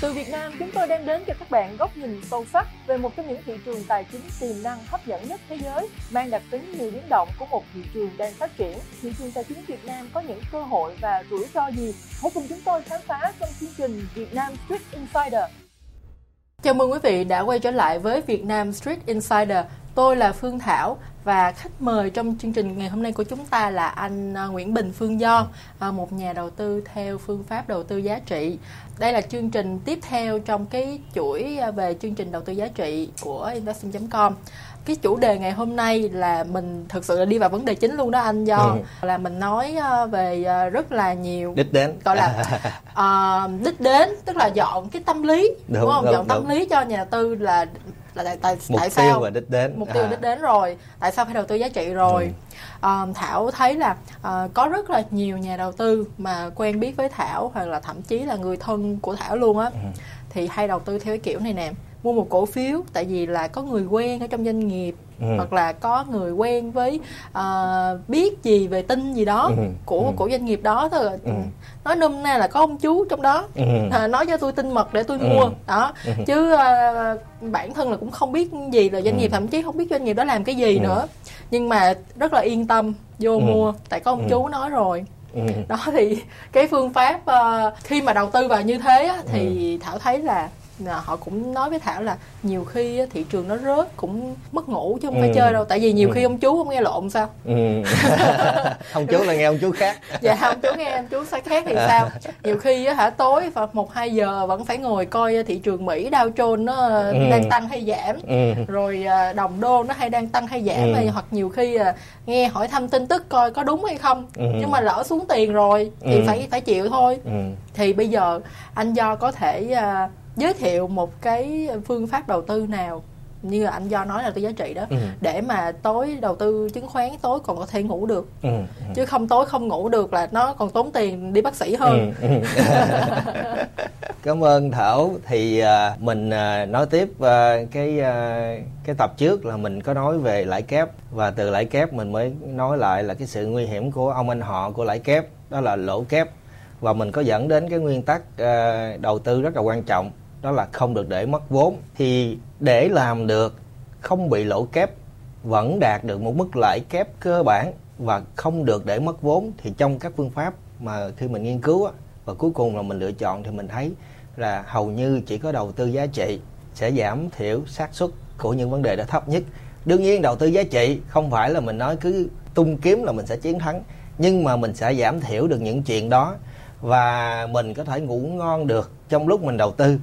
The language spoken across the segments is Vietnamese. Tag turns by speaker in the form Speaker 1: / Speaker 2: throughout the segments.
Speaker 1: Từ Việt Nam, chúng tôi đem đến cho các bạn góc nhìn sâu sắc về một trong những thị trường tài chính tiềm năng hấp dẫn nhất thế giới, mang đặc tính nhiều biến động của một thị trường đang phát triển. Thị trường tài chính Việt Nam có những cơ hội và rủi ro gì? Hãy cùng chúng tôi khám phá trong chương trình Việt Nam Street Insider. Chào mừng quý vị đã quay trở lại với Việt Nam Street Insider. Tôi là Phương Thảo và khách mời trong chương trình ngày hôm nay của chúng ta là anh à, Nguyễn Bình Phương Do, à, một nhà đầu tư theo phương pháp đầu tư giá trị. Đây là chương trình tiếp theo trong cái chuỗi à, về chương trình đầu tư giá trị của investing.com cái chủ đề ngày hôm nay là mình thực sự là đi vào vấn đề chính luôn đó anh do ừ. là mình nói về rất là nhiều
Speaker 2: đích đến
Speaker 1: gọi là uh, đích đến tức là dọn cái tâm lý đúng, đúng không đúng, dọn đúng. tâm lý cho nhà đầu tư là là tại tại
Speaker 2: mục
Speaker 1: tại
Speaker 2: tiêu sao và đích đến
Speaker 1: mục tiêu à. đích đến rồi tại sao phải đầu tư giá trị rồi ừ. à, thảo thấy là à, có rất là nhiều nhà đầu tư mà quen biết với thảo hoặc là thậm chí là người thân của thảo luôn á ừ. thì hay đầu tư theo cái kiểu này nè mua một cổ phiếu tại vì là có người quen ở trong doanh nghiệp ừ. hoặc là có người quen với uh, biết gì về tin gì đó ừ. của ừ. của doanh nghiệp đó thôi ừ. nói nôm na là có ông chú trong đó ừ. à, nói cho tôi tin mật để tôi ừ. mua đó ừ. chứ uh, bản thân là cũng không biết gì là doanh nghiệp ừ. thậm chí không biết doanh nghiệp đó làm cái gì ừ. nữa nhưng mà rất là yên tâm vô ừ. mua tại có ông ừ. chú nói rồi Ừ. đó thì cái phương pháp uh, khi mà đầu tư vào như thế á, thì ừ. thảo thấy là họ cũng nói với thảo là nhiều khi thị trường nó rớt cũng mất ngủ chứ không ừ. phải chơi đâu tại vì nhiều ừ. khi ông chú không nghe lộn sao ừ.
Speaker 2: ông chú là nghe ông chú khác
Speaker 1: dạ ông chú nghe ông chú sai khác thì sao nhiều khi hả tối một hai giờ vẫn phải ngồi coi thị trường mỹ Dow Jones nó ừ. đang tăng hay giảm ừ. rồi à, đồng đô nó hay đang tăng hay giảm ừ. hoặc nhiều khi à, nghe hỏi thăm tin tức coi có đúng hay không ừ. nhưng mà lỡ xuống tiền rồi thì ừ. phải phải chịu thôi ừ. thì bây giờ anh do có thể giới thiệu một cái phương pháp đầu tư nào như là anh do nói là tư giá trị đó ừ. để mà tối đầu tư chứng khoán tối còn có thể ngủ được ừ. Ừ. chứ không tối không ngủ được là nó còn tốn tiền đi bác sĩ hơn ừ. Ừ.
Speaker 2: cảm ơn thảo thì uh, mình uh, nói tiếp uh, cái uh, cái tập trước là mình có nói về lãi kép và từ lãi kép mình mới nói lại là cái sự nguy hiểm của ông anh họ của lãi kép đó là lỗ kép và mình có dẫn đến cái nguyên tắc uh, đầu tư rất là quan trọng đó là không được để mất vốn. Thì để làm được, không bị lỗ kép, vẫn đạt được một mức lãi kép cơ bản và không được để mất vốn, thì trong các phương pháp mà khi mình nghiên cứu và cuối cùng là mình lựa chọn thì mình thấy là hầu như chỉ có đầu tư giá trị sẽ giảm thiểu xác suất của những vấn đề đó thấp nhất. Đương nhiên đầu tư giá trị không phải là mình nói cứ tung kiếm là mình sẽ chiến thắng, nhưng mà mình sẽ giảm thiểu được những chuyện đó và mình có thể ngủ ngon được trong lúc mình đầu tư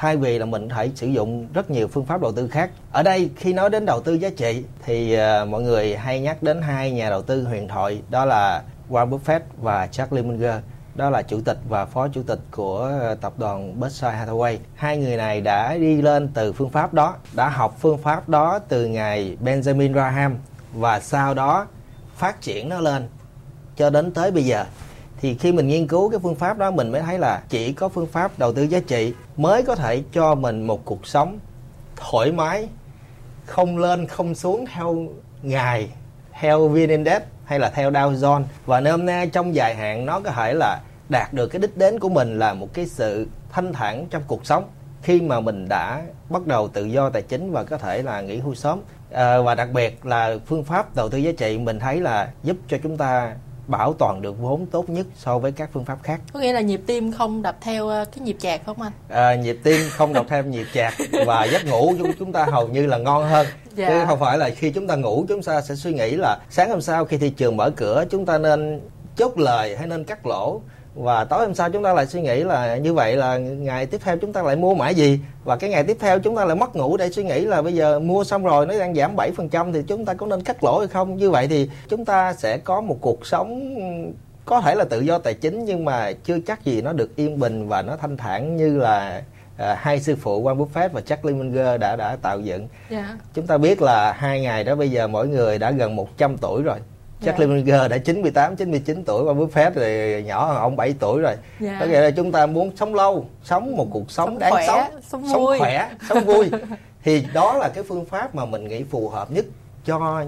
Speaker 2: thay vì là mình phải sử dụng rất nhiều phương pháp đầu tư khác. Ở đây khi nói đến đầu tư giá trị thì uh, mọi người hay nhắc đến hai nhà đầu tư huyền thoại đó là Warren Buffett và Charlie Munger. Đó là chủ tịch và phó chủ tịch của ờ, tập đoàn Berkshire Hathaway. Hai người này đã đi lên từ phương pháp đó, đã học phương pháp đó từ ngày Benjamin Graham và sau đó phát triển nó lên cho đến tới bây giờ thì khi mình nghiên cứu cái phương pháp đó mình mới thấy là chỉ có phương pháp đầu tư giá trị mới có thể cho mình một cuộc sống thoải mái không lên không xuống theo ngày theo VN Index hay là theo Dow Jones. Và nôm na trong dài hạn nó có thể là đạt được cái đích đến của mình là một cái sự thanh thản trong cuộc sống khi mà mình đã bắt đầu tự do tài chính và có thể là nghỉ hưu sớm. À, và đặc biệt là phương pháp đầu tư giá trị mình thấy là giúp cho chúng ta bảo toàn được vốn tốt nhất so với các phương pháp khác.
Speaker 1: Có nghĩa là nhịp tim không đập theo ờ, cái nhịp chạc không anh?
Speaker 2: À, nhịp tim không đập theo nhịp chạc và giấc ngủ chúng chúng ta hầu như là ngon hơn. Dạ. chứ không phải là khi chúng ta ngủ chúng ta sẽ suy nghĩ là sáng hôm sau khi thị trường mở cửa chúng ta nên chốt lời hay nên cắt lỗ và tối hôm sau chúng ta lại suy nghĩ là như vậy là ngày tiếp theo chúng ta lại mua mãi gì và cái ngày tiếp theo chúng ta lại mất ngủ để suy nghĩ là bây giờ mua xong rồi nó đang giảm 7% thì chúng ta có nên cắt lỗ hay không như vậy thì chúng ta sẽ có một cuộc sống có thể là tự do tài chính nhưng mà chưa chắc gì nó được yên bình và nó thanh thản như là à, hai sư phụ Warren Buffett và Charlie Munger đã đã tạo dựng. Yeah. Dạ. Chúng ta biết là hai ngày đó bây giờ mỗi người đã gần 100 tuổi rồi Jack yeah. Lemenger đã 98, 99 tuổi và Buffett thì nhỏ hơn ông 7 tuổi rồi. Yeah. Có nghĩa là chúng ta muốn sống lâu, sống một cuộc sống, sống đáng khỏe, sống, sống, sống vui. khỏe, sống vui. thì đó là cái phương pháp mà mình nghĩ phù hợp nhất cho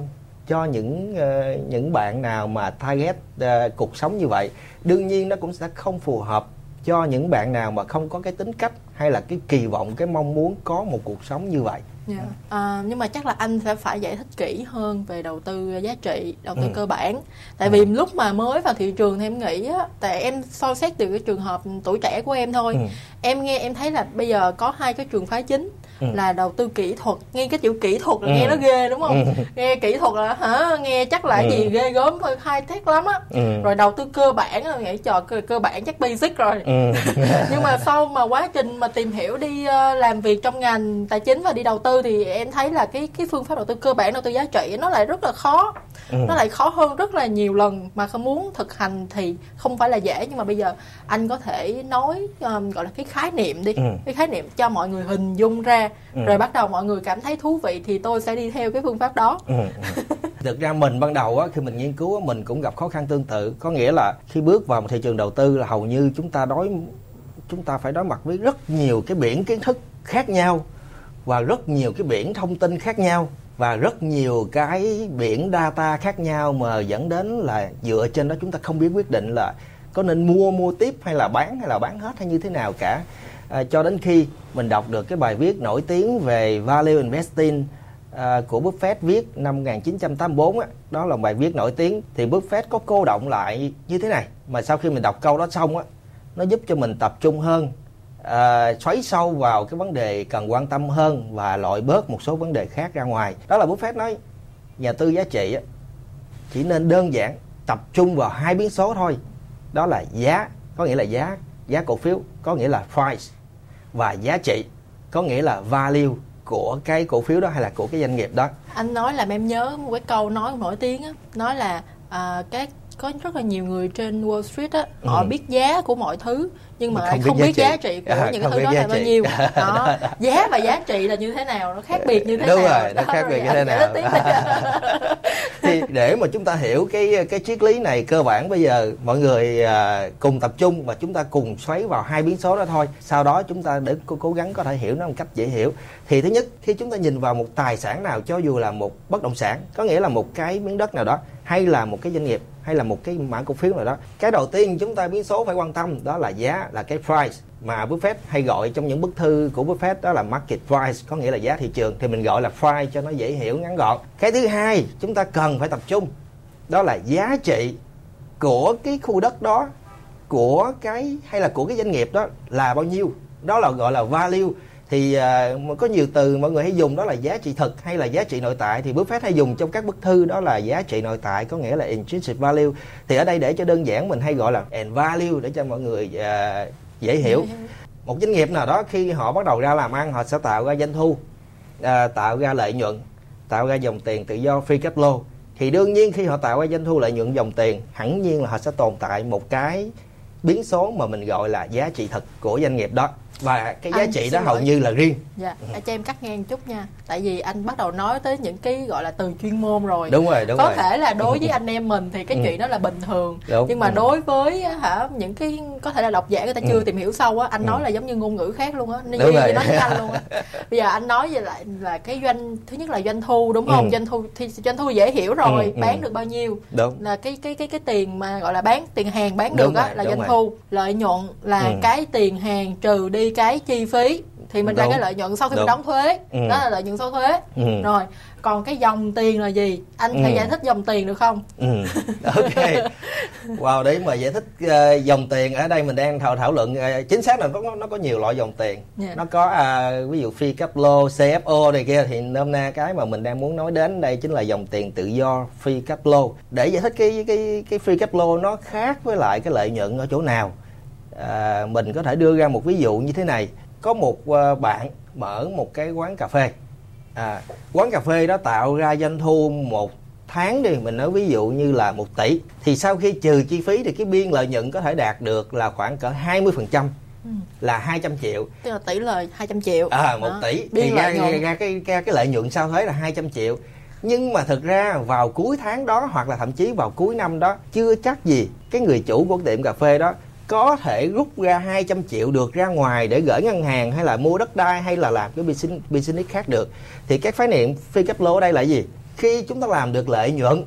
Speaker 2: cho những uh, những bạn nào mà target uh, cuộc sống như vậy. Đương nhiên nó cũng sẽ không phù hợp cho những bạn nào mà không có cái tính cách hay là cái kỳ vọng cái mong muốn có một cuộc sống như vậy
Speaker 1: Yeah. Dạ. À, nhưng mà chắc là anh sẽ phải giải thích kỹ hơn về đầu tư giá trị, đầu tư ừ. cơ bản. Tại ừ. vì lúc mà mới vào thị trường thì em nghĩ á, tại em soi xét từ cái trường hợp tuổi trẻ của em thôi. Ừ. Em nghe em thấy là bây giờ có hai cái trường phái chính ừ. là đầu tư kỹ thuật nghe cái chữ kỹ thuật là ừ. nghe nó ghê đúng không ừ. nghe kỹ thuật là hả nghe chắc là ừ. gì ghê gớm hơi hai thét lắm á ừ. rồi đầu tư cơ bản là nghĩ trò cơ, cơ bản chắc basic rồi ừ. nhưng mà sau mà quá trình mà tìm hiểu đi uh, làm việc trong ngành tài chính và đi đầu tư thì em thấy là cái cái phương pháp đầu tư cơ bản đầu tư giá trị nó lại rất là khó ừ. nó lại khó hơn rất là nhiều lần mà không muốn thực hành thì không phải là dễ nhưng mà bây giờ anh có thể nói um, gọi là cái khái niệm đi ừ. cái khái niệm cho mọi người hình dung ra ừ. rồi bắt đầu mọi người cảm thấy thú vị thì tôi sẽ đi theo cái phương pháp đó ừ.
Speaker 2: ừ. thực ra mình ban đầu á khi mình nghiên cứu á, mình cũng gặp khó khăn tương tự có nghĩa là khi bước vào một thị trường đầu tư là hầu như chúng ta đối chúng ta phải đối mặt với rất nhiều cái biển kiến thức khác nhau và rất nhiều cái biển thông tin khác nhau và rất nhiều cái biển data khác nhau mà dẫn đến là dựa trên đó chúng ta không biết quyết định là có nên mua mua tiếp hay là bán hay là bán hết hay như thế nào cả à, cho đến khi mình đọc được cái bài viết nổi tiếng về value investing à, của Buffett viết năm 1984 á, đó là bài viết nổi tiếng thì Buffett có cô động lại như thế này. Mà sau khi mình đọc câu đó xong á nó giúp cho mình tập trung hơn à, xoáy sâu vào cái vấn đề cần quan tâm hơn và loại bớt một số vấn đề khác ra ngoài. Đó là Buffett nói nhà tư giá trị á, chỉ nên đơn giản tập trung vào hai biến số thôi. Đó là giá có nghĩa là giá giá cổ phiếu có nghĩa là price và giá trị có nghĩa là value của cái cổ phiếu đó hay là của cái doanh nghiệp đó
Speaker 1: anh nói làm em nhớ một cái câu nói nổi tiếng á nói là à, các có rất là nhiều người trên Wall Street á họ ừ. biết giá của mọi thứ nhưng mà, mà không, biết, không biết giá, trị. của à, những cái thứ đó là bao nhiêu. Đó giá và giá trị là như thế nào nó khác biệt như thế
Speaker 2: đúng
Speaker 1: nào?
Speaker 2: rồi nó khác biệt như thế nào. thì để mà chúng ta hiểu cái cái triết lý này cơ bản bây giờ mọi người à, cùng tập trung và chúng ta cùng xoáy vào hai biến số đó thôi. Sau đó chúng ta để cố, cố gắng có thể hiểu nó một cách dễ hiểu. Thì thứ nhất khi chúng ta nhìn vào một tài sản nào cho dù là một bất động sản có nghĩa là một cái miếng đất nào đó hay là một cái doanh nghiệp hay là một cái mã cổ phiếu nào đó. Cái đầu tiên chúng ta biến số phải quan tâm đó là giá, là cái price mà Buffett hay gọi trong những bức thư của Buffett đó là market price, có nghĩa là giá thị trường, thì mình gọi là price cho nó dễ hiểu, ngắn gọn. Cái thứ hai chúng ta cần phải tập trung, đó là giá trị của cái khu đất đó, của cái hay là của cái doanh nghiệp đó là bao nhiêu. Đó là gọi là value thì uh, có nhiều từ mọi người hay dùng đó là giá trị thực hay là giá trị nội tại. Thì Buffett hay dùng trong các bức thư đó là giá trị nội tại có nghĩa là intrinsic value. Thì ở đây để cho đơn giản mình hay gọi là and value để cho mọi người uh, dễ hiểu. Một doanh nghiệp nào đó khi họ bắt đầu ra làm ăn họ sẽ tạo ra doanh thu uh, tạo ra lợi nhuận tạo ra dòng tiền tự do free cash flow. Thì đương nhiên khi họ tạo ra doanh thu lợi nhuận dòng tiền hẳn nhiên là họ sẽ tồn tại một cái biến số mà mình gọi là giá trị thực của doanh nghiệp đó và cái giá anh trị đó hầu như là riêng
Speaker 1: dạ à, cho em cắt ngang chút nha tại vì anh bắt đầu nói tới những cái gọi là từ chuyên môn rồi
Speaker 2: đúng rồi đúng
Speaker 1: có
Speaker 2: rồi.
Speaker 1: thể là đối với anh em mình thì cái ừ. chuyện đó là bình thường đúng, nhưng mà ừ. đối với hả những cái có thể là độc giả người ta chưa ừ. tìm hiểu sâu á anh ừ. nói là giống như ngôn ngữ khác luôn á như vậy nói với anh luôn á bây giờ anh nói về lại là cái doanh thứ nhất là doanh thu đúng không ừ. doanh thu thì doanh thu dễ hiểu rồi ừ. bán ừ. được bao nhiêu
Speaker 2: đúng.
Speaker 1: là cái cái cái cái tiền mà gọi là bán tiền hàng bán đúng được á là doanh thu lợi nhuận là ừ. cái tiền hàng trừ đi cái chi phí thì mình ra cái lợi nhuận sau khi Đúng. mình đóng thuế ừ. đó là lợi nhuận sau thuế ừ. rồi còn cái dòng tiền là gì anh ừ. giải thích dòng tiền được không
Speaker 2: ừ. ok wow đấy mà giải thích uh, dòng tiền ở đây mình đang thảo thảo luận uh, chính xác là nó có nó có nhiều loại dòng tiền yeah. nó có uh, ví dụ free cash flow cfo này kia thì nôm na cái mà mình đang muốn nói đến đây chính là dòng tiền tự do free cash flow để giải thích cái cái cái free cash flow nó khác với lại cái lợi nhuận ở chỗ nào à, mình có thể đưa ra một ví dụ như thế này. Có một uh, bạn mở một cái quán cà phê. À, quán cà phê đó tạo ra doanh thu một tháng đi mình nói ví dụ như là một tỷ. Thì sau khi trừ chi phí thì cái biên lợi nhuận có thể đạt được là khoảng cỡ 20 phần trăm. Ừ. là 200 triệu.
Speaker 1: Tức là tỷ lời 200 triệu.
Speaker 2: À một tỷ. Thì ra, ra, ra cái ra cái lợi nhuận sau thuế là 200 triệu. Nhưng mà thực ra vào cuối tháng đó hoặc là thậm chí vào cuối năm đó chưa chắc gì cái người chủ của tiệm cà phê đó có thể rút ra 200 triệu được ra ngoài để gửi ngân hàng hay là mua đất đai hay là làm cái business, business khác được. Thì các khái niệm phi cấp lô ở đây là gì? Khi chúng ta làm được lợi nhuận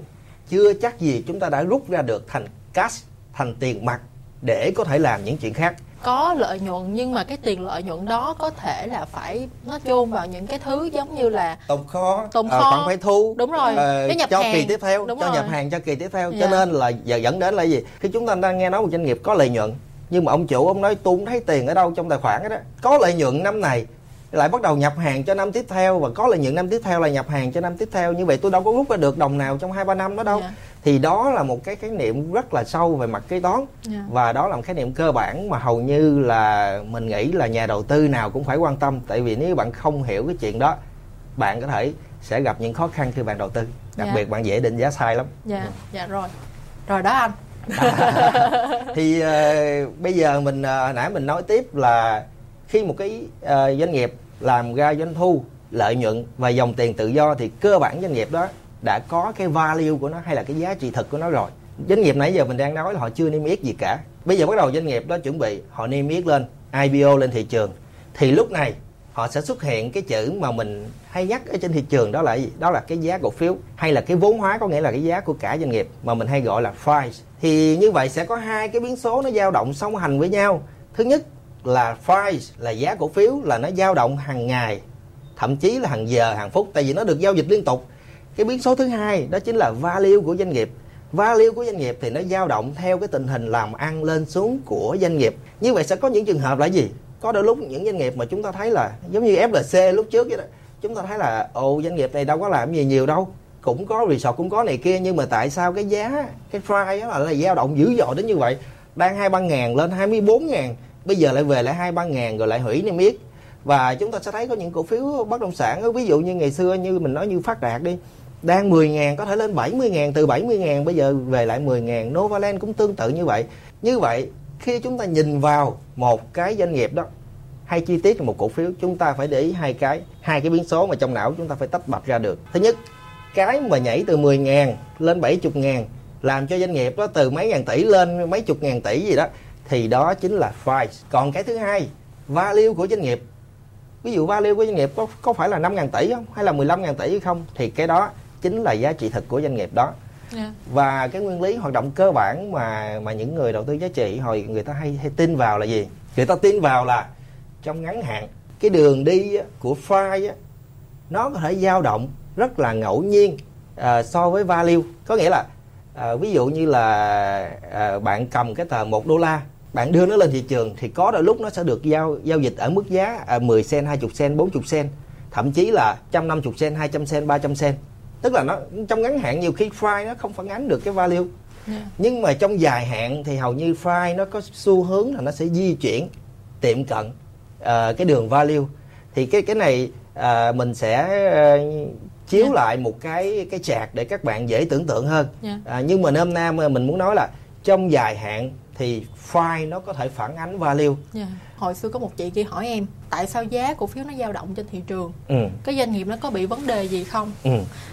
Speaker 2: chưa chắc gì chúng ta đã rút ra được thành cash thành tiền mặt để có thể làm những chuyện khác
Speaker 1: có lợi nhuận nhưng mà cái tiền lợi nhuận đó có thể là phải nó chôn vào những cái thứ giống như là
Speaker 2: tồn kho
Speaker 1: tồn
Speaker 2: ờ,
Speaker 1: kho.
Speaker 2: khoản phải thu
Speaker 1: đúng rồi
Speaker 2: ờ,
Speaker 1: cái nhập
Speaker 2: cho
Speaker 1: hàng.
Speaker 2: kỳ tiếp theo
Speaker 1: đúng
Speaker 2: cho
Speaker 1: rồi.
Speaker 2: nhập hàng cho kỳ tiếp theo.
Speaker 1: Dạ.
Speaker 2: cho nên là giờ dẫn đến là gì? Khi chúng ta đang nghe nói một doanh nghiệp có lợi nhuận nhưng mà ông chủ ông nói tôi không thấy tiền ở đâu trong tài khoản đó. Có lợi nhuận năm này lại bắt đầu nhập hàng cho năm tiếp theo. Và có lợi nhuận năm tiếp theo là nhập hàng cho năm tiếp theo. Như vậy tôi đâu có rút ra được đồng nào trong hai ba năm đó đâu.
Speaker 1: Dạ.
Speaker 2: thì đó là một cái khái niệm rất là sâu về mặt kế toán.
Speaker 1: Dạ.
Speaker 2: và đó là một khái niệm cơ bản mà hầu như là mình nghĩ là nhà đầu tư nào cũng phải quan tâm. Tại vì nếu bạn không hiểu cái chuyện đó bạn có thể sẽ gặp những khó khăn khi bạn đầu tư. Đặc
Speaker 1: Dạ.
Speaker 2: biệt bạn dễ định giá sai lắm.
Speaker 1: Dạ dạ rồi. Rồi đó anh.
Speaker 2: Thì ờ, bây giờ mình ờ, nãy mình nói tiếp là khi một cái ờ, doanh nghiệp làm ra doanh thu, lợi nhuận và dòng tiền tự do thì cơ bản doanh nghiệp đó đã có cái value của nó hay là cái giá trị thực của nó rồi. Doanh nghiệp nãy giờ mình đang nói là họ chưa niêm yết gì cả. Bây giờ bắt đầu doanh nghiệp đó chuẩn bị, họ niêm yết lên IPO lên thị trường. Thì lúc này họ sẽ xuất hiện cái chữ mà mình hay nhắc ở trên thị trường, đó là gì? đó là cái giá cổ phiếu hay là cái vốn hóa, có nghĩa là cái giá của cả doanh nghiệp mà mình hay gọi là price. Thì như vậy sẽ có hai cái biến số nó dao động song hành với nhau. Thứ nhất là price là giá cổ phiếu là nó dao động hàng ngày thậm chí là hàng giờ hàng phút tại vì nó được giao dịch liên tục. Cái biến số thứ hai đó chính là value của doanh nghiệp. Value của doanh nghiệp thì nó dao động theo cái tình hình làm ăn lên xuống của doanh nghiệp. Như vậy sẽ có những trường hợp là gì? Có đôi lúc những doanh nghiệp mà chúng ta thấy là giống như FLC lúc trước vậy đó chúng ta thấy là ồ doanh nghiệp này đâu có làm gì nhiều đâu cũng có resort cũng có này kia nhưng mà tại sao cái giá cái price đó là, là dao động dữ dội đến như vậy? Đang hai ba ngàn lên 24 ngàn bây giờ lại về lại hai ba ngàn rồi lại hủy niêm yết. Và chúng ta sẽ thấy có những cổ phiếu bất động sản, ví dụ như ngày xưa như mình nói như phát đạt đi, đang 10 ngàn, có thể lên 70 ngàn, từ 70 ngàn bây giờ về lại 10 ngàn. Novaland cũng tương tự như vậy. Như vậy, khi chúng ta nhìn vào một cái doanh nghiệp đó, hay chi tiết một cổ phiếu, chúng ta phải để ý hai cái hai cái biến số mà trong não chúng ta phải tách bạch ra được. Thứ nhất, cái mà nhảy từ 10 ngàn lên 70 ngàn làm cho doanh nghiệp đó từ mấy ngàn tỷ lên mấy chục ngàn tỷ gì đó thì đó chính là price. Còn cái thứ hai value của doanh nghiệp. Ví dụ value của doanh nghiệp có có phải là 5 ngàn tỷ không? Hay là 15 ngàn tỷ hay không? Thì cái đó chính là giá trị thực của doanh nghiệp đó.
Speaker 1: Dạ.
Speaker 2: Và cái nguyên lý hoạt động cơ bản mà mà những người đầu tư giá trị hồi người ta hay hay tin vào là gì? Người ta tin vào là trong ngắn hạn cái đường đi của file á, nó có thể dao động rất là ngẫu nhiên à, so với value. Có nghĩa là à, ví dụ như là à, bạn cầm cái tờ 1 đô la bạn đưa nó lên thị trường thì có đôi lúc nó sẽ được giao giao dịch ở mức giá à, 10 sen, 20 sen, 40 sen thậm chí là 150 sen, 200 sen, 300 sen. Tức là nó trong ngắn hạn nhiều khi fry nó không phản ánh được cái value.
Speaker 1: Dạ.
Speaker 2: Nhưng mà trong dài hạn thì hầu như fry nó có xu hướng là nó sẽ di chuyển tiệm cận ờ, cái đường value. Thì cái cái này ờ, mình sẽ ờ, chiếu
Speaker 1: Dạ.
Speaker 2: lại một cái cái chart để các bạn dễ tưởng tượng hơn.
Speaker 1: Dạ.
Speaker 2: à, nhưng mà nôm na mà mình muốn nói là trong dài hạn thì file nó có thể phản ánh value
Speaker 1: yeah hồi xưa có một chị kia hỏi em tại sao giá cổ phiếu nó dao động trên thị trường?
Speaker 2: Ừ.
Speaker 1: Cái doanh nghiệp nó có bị vấn đề gì không?
Speaker 2: Ừ.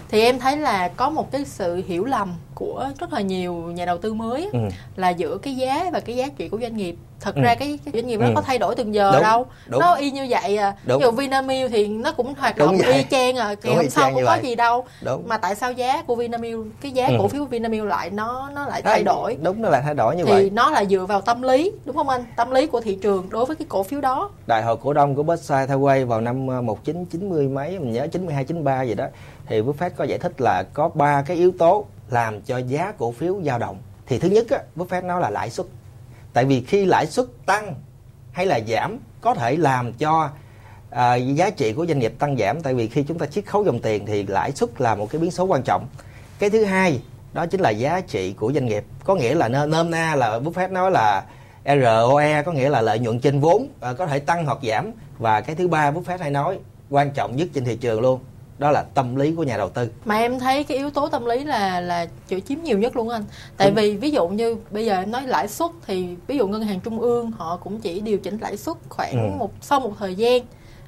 Speaker 1: Thì em thấy là có một cái sự hiểu lầm của rất là nhiều nhà đầu tư mới
Speaker 2: ừ.
Speaker 1: là giữa cái giá và cái giá trị của doanh nghiệp. Thật
Speaker 2: Ừ.
Speaker 1: ra cái, cái doanh nghiệp nó
Speaker 2: Ừ.
Speaker 1: có thay đổi từng giờ
Speaker 2: Đúng,
Speaker 1: đâu.
Speaker 2: Đúng.
Speaker 1: nó y như vậy à.
Speaker 2: Đúng.
Speaker 1: ví dụ Vinamilk thì nó cũng hoạt động y chang à ngày hôm sau cũng có
Speaker 2: vậy.
Speaker 1: gì đâu.
Speaker 2: Đúng.
Speaker 1: Mà tại sao giá của Vinamilk cái giá
Speaker 2: Ừ.
Speaker 1: cổ phiếu của Vinamilk lại nó nó lại thay đổi?
Speaker 2: đúng nó lại thay đổi như
Speaker 1: thì
Speaker 2: vậy.
Speaker 1: nó là dựa vào tâm lý đúng không anh? Tâm lý của thị trường đối với cái cổ phiếu đó.
Speaker 2: Đại hội cổ đông của Berkshire Hathaway vào năm ờ, 1990 mấy mình nhớ 92 93 gì đó thì Buffett có giải thích là có ba cái yếu tố làm cho giá cổ phiếu dao động. Thì thứ nhất á, Buffett nói là lãi suất. Tại vì khi lãi suất tăng hay là giảm có thể làm cho à, giá trị của doanh nghiệp tăng giảm. Tại vì khi chúng ta chiết khấu dòng tiền thì lãi suất là một cái biến số quan trọng. Cái thứ hai đó chính là giá trị của doanh nghiệp. Có nghĩa là nôm na là Buffett nói là ROE có nghĩa là lợi nhuận trên vốn à, có thể tăng hoặc giảm và cái thứ ba Buffett hay nói quan trọng nhất trên thị trường luôn đó là tâm lý của nhà đầu tư
Speaker 1: mà em thấy cái yếu tố tâm lý là là chịu chiếm nhiều nhất luôn anh tại
Speaker 2: Đúng.
Speaker 1: vì ví dụ như bây giờ em nói lãi suất thì ví dụ ngân hàng trung ương họ cũng chỉ điều chỉnh lãi suất khoảng
Speaker 2: Ừ.
Speaker 1: một sau một thời gian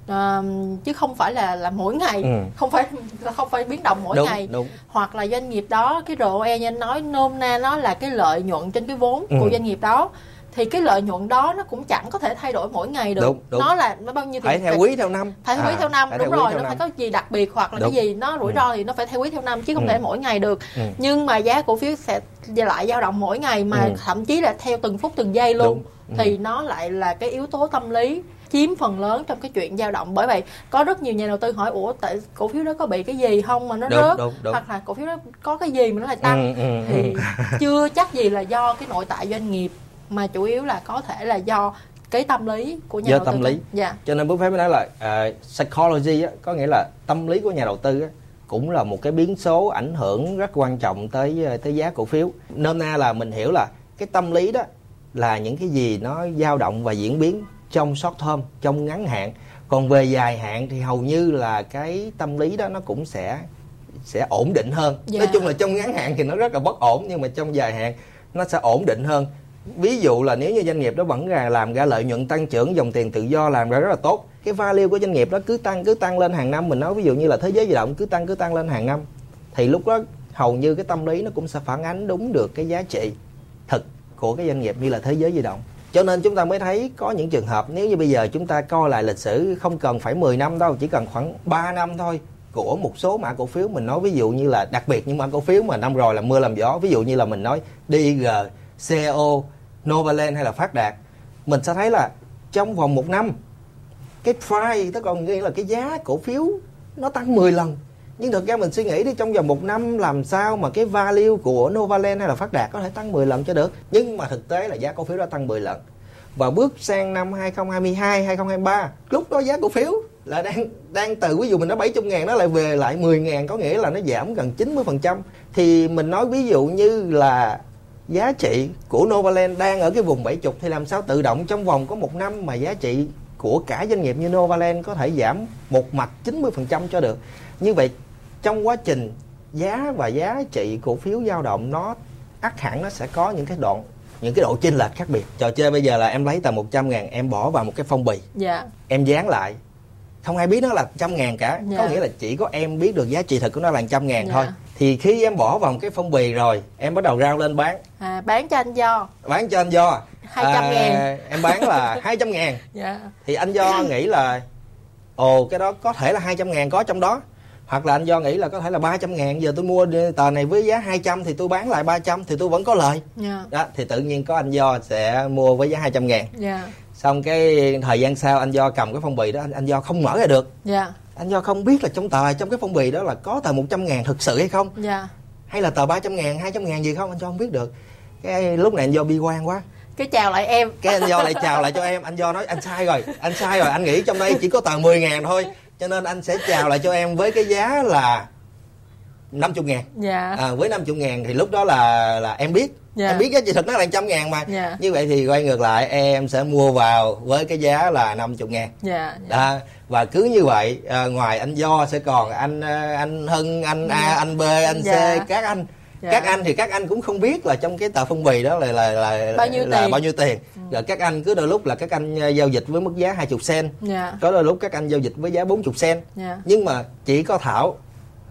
Speaker 1: Ờ, chứ không phải là là mỗi ngày
Speaker 2: Ừ.
Speaker 1: không phải là không phải biến động mỗi
Speaker 2: đúng
Speaker 1: ngày
Speaker 2: đúng
Speaker 1: hoặc là doanh nghiệp đó cái ROE như anh nói nôm na nó là cái lợi nhuận trên cái vốn
Speaker 2: Ừ.
Speaker 1: của doanh nghiệp đó thì cái lợi nhuận đó nó cũng chẳng có thể thay đổi mỗi ngày được
Speaker 2: Đúng, đúng.
Speaker 1: nó là nó bao nhiêu
Speaker 2: phải
Speaker 1: tiền
Speaker 2: theo quý theo năm
Speaker 1: phải theo quý
Speaker 2: À,
Speaker 1: theo năm
Speaker 2: phải
Speaker 1: đúng rồi nó phải có gì đặc biệt hoặc là
Speaker 2: Đúng.
Speaker 1: cái gì nó rủi
Speaker 2: Ừ.
Speaker 1: ro thì nó phải theo quý theo năm chứ không
Speaker 2: Ừ.
Speaker 1: thể mỗi ngày được
Speaker 2: Ừ.
Speaker 1: nhưng mà giá cổ phiếu sẽ lại dao động mỗi ngày mà
Speaker 2: Ừ.
Speaker 1: thậm chí là theo từng phút từng giây luôn
Speaker 2: Đúng. Ừ.
Speaker 1: thì nó lại là cái yếu tố tâm lý chiếm phần lớn trong cái chuyện dao động bởi vậy có rất nhiều nhà đầu tư hỏi ủa tại cổ phiếu đó có bị cái gì không mà nó
Speaker 2: Đúng,
Speaker 1: rớt
Speaker 2: đúng, đúng.
Speaker 1: hoặc là cổ phiếu đó có cái gì mà nó lại tăng
Speaker 2: Ừ, ừ,
Speaker 1: thì
Speaker 2: ừ.
Speaker 1: chưa chắc gì là do cái nội tại doanh nghiệp mà chủ yếu là có thể là do cái tâm lý của nhà
Speaker 2: Do
Speaker 1: đầu tư
Speaker 2: tâm lý.
Speaker 1: dạ.
Speaker 2: Cho nên Buffett mới nói là à, psychology á, có nghĩa là tâm lý của nhà đầu tư á, cũng là một cái biến số ảnh hưởng rất quan trọng tới ờ, tới giá cổ phiếu. Nôm na là mình hiểu là cái tâm lý đó là những cái gì nó dao động và diễn biến trong short term trong ngắn hạn. Còn về dài hạn thì hầu như là cái tâm lý đó nó cũng sẽ sẽ ổn định hơn.
Speaker 1: Dạ.
Speaker 2: nói chung là trong ngắn hạn thì nó rất là bất ổn nhưng mà trong dài hạn nó sẽ ổn định hơn ví dụ là nếu như doanh nghiệp đó vẫn là làm ra lợi nhuận tăng trưởng dòng tiền tự do làm ra rất là tốt cái value của doanh nghiệp đó cứ tăng cứ tăng lên hàng năm. Mình nói ví dụ như là thế giới di động cứ tăng cứ tăng lên hàng năm thì lúc đó hầu như cái tâm lý nó cũng sẽ phản ánh đúng được cái giá trị thực của cái doanh nghiệp như là thế giới di động. Cho nên chúng ta mới thấy có những trường hợp nếu như bây giờ chúng ta coi lại lịch sử không cần phải 10 năm đâu chỉ cần khoảng 3 năm thôi của một số mã cổ phiếu mình nói ví dụ như là đặc biệt những mã cổ phiếu mà năm rồi là mưa làm gió. Ví dụ như là mình nói DG, CO, Novaland hay là Phát Đạt, mình sẽ thấy là trong vòng một năm, cái price, tức còn nghĩa là cái giá cổ phiếu nó tăng 10 lần. Nhưng thực ra mình suy nghĩ đi, trong vòng một năm làm sao mà cái value của Novaland hay là Phát Đạt có thể tăng 10 lần cho được. Nhưng mà thực tế là giá cổ phiếu đã tăng 10 lần. Và bước sang năm 2022 2023 lúc đó giá cổ phiếu là đang đang từ, ví dụ mình nói 70 ngàn nó lại về lại 10 ngàn, có nghĩa là nó giảm gần 90 phần trăm. Thì mình nói ví dụ như là giá trị của Novaland đang ở cái vùng 70 thì làm sao tự động trong vòng có một năm mà giá trị của cả doanh nghiệp như Novaland có thể giảm một mạch 90% cho được. Như vậy trong quá trình giá và giá trị cổ phiếu dao động nó ắt hẳn nó sẽ có những cái đoạn những cái độ chênh lệch khác biệt. Trò chơi bây giờ là em lấy tờ 100 ngàn em bỏ vào một cái phong bì
Speaker 1: dạ
Speaker 2: em dán lại không ai biết nó là trăm ngàn cả
Speaker 1: Dạ.
Speaker 2: có nghĩa là chỉ có em biết được giá trị thật của nó là trăm ngàn
Speaker 1: Dạ.
Speaker 2: thôi thì khi em bỏ vào một cái phong bì rồi em bắt đầu rao lên bán.
Speaker 1: À, bán cho anh do
Speaker 2: bán cho anh do
Speaker 1: 200 ngàn.
Speaker 2: em bán là 200 ngàn.
Speaker 1: Dạ.
Speaker 2: Thì anh do nghĩ là ồ cái đó có thể là 200 ngàn có trong đó. Hoặc là anh do nghĩ là có thể là 300 ngàn. Giờ tôi mua tờ này với giá 200 thì tôi bán lại 300 thì tôi vẫn có lời.
Speaker 1: Dạ.
Speaker 2: Đó thì tự nhiên có anh do sẽ mua với giá 200 ngàn.
Speaker 1: Dạ.
Speaker 2: Xong cái thời gian sau anh do cầm cái phong bì đó anh, anh do không mở ra được.
Speaker 1: Dạ
Speaker 2: anh do không biết là trong tờ trong cái phong bì đó là có tờ 100 ngàn thực sự hay không?
Speaker 1: Dạ.
Speaker 2: Hay là tờ 300 ngàn 200 ngàn gì không? Anh do không biết được. Cái lúc này anh do bi quan quá.
Speaker 1: Cái chào lại em.
Speaker 2: Cái anh do lại chào lại cho em. Anh do nói anh sai rồi anh sai rồi. Anh nghĩ trong đây chỉ có tờ 10 ngàn thôi cho nên anh sẽ chào lại cho em với cái giá là 50 ngàn.
Speaker 1: Dạ.
Speaker 2: À, với 50 ngàn thì lúc đó là là em biết
Speaker 1: Dạ.
Speaker 2: em biết giá trị thực nó là trăm ngàn mà
Speaker 1: Dạ.
Speaker 2: như vậy thì quay ngược lại em sẽ mua vào với cái giá là 50 ngàn
Speaker 1: dạ dạ
Speaker 2: À, và cứ như vậy à, ngoài anh do sẽ còn anh à, anh hưng anh a
Speaker 1: Dạ.
Speaker 2: anh b anh c
Speaker 1: Dạ.
Speaker 2: các anh
Speaker 1: Dạ.
Speaker 2: các anh thì các anh cũng không biết là trong cái tờ phong bì đó là là là
Speaker 1: Bao nhiêu
Speaker 2: là
Speaker 1: tiền?
Speaker 2: bao nhiêu tiền rồi các anh cứ đôi lúc là các anh à, giao dịch với mức giá 20 sen
Speaker 1: dạ
Speaker 2: có đôi lúc các anh giao dịch với giá 40 sen
Speaker 1: dạ
Speaker 2: nhưng mà chỉ có thảo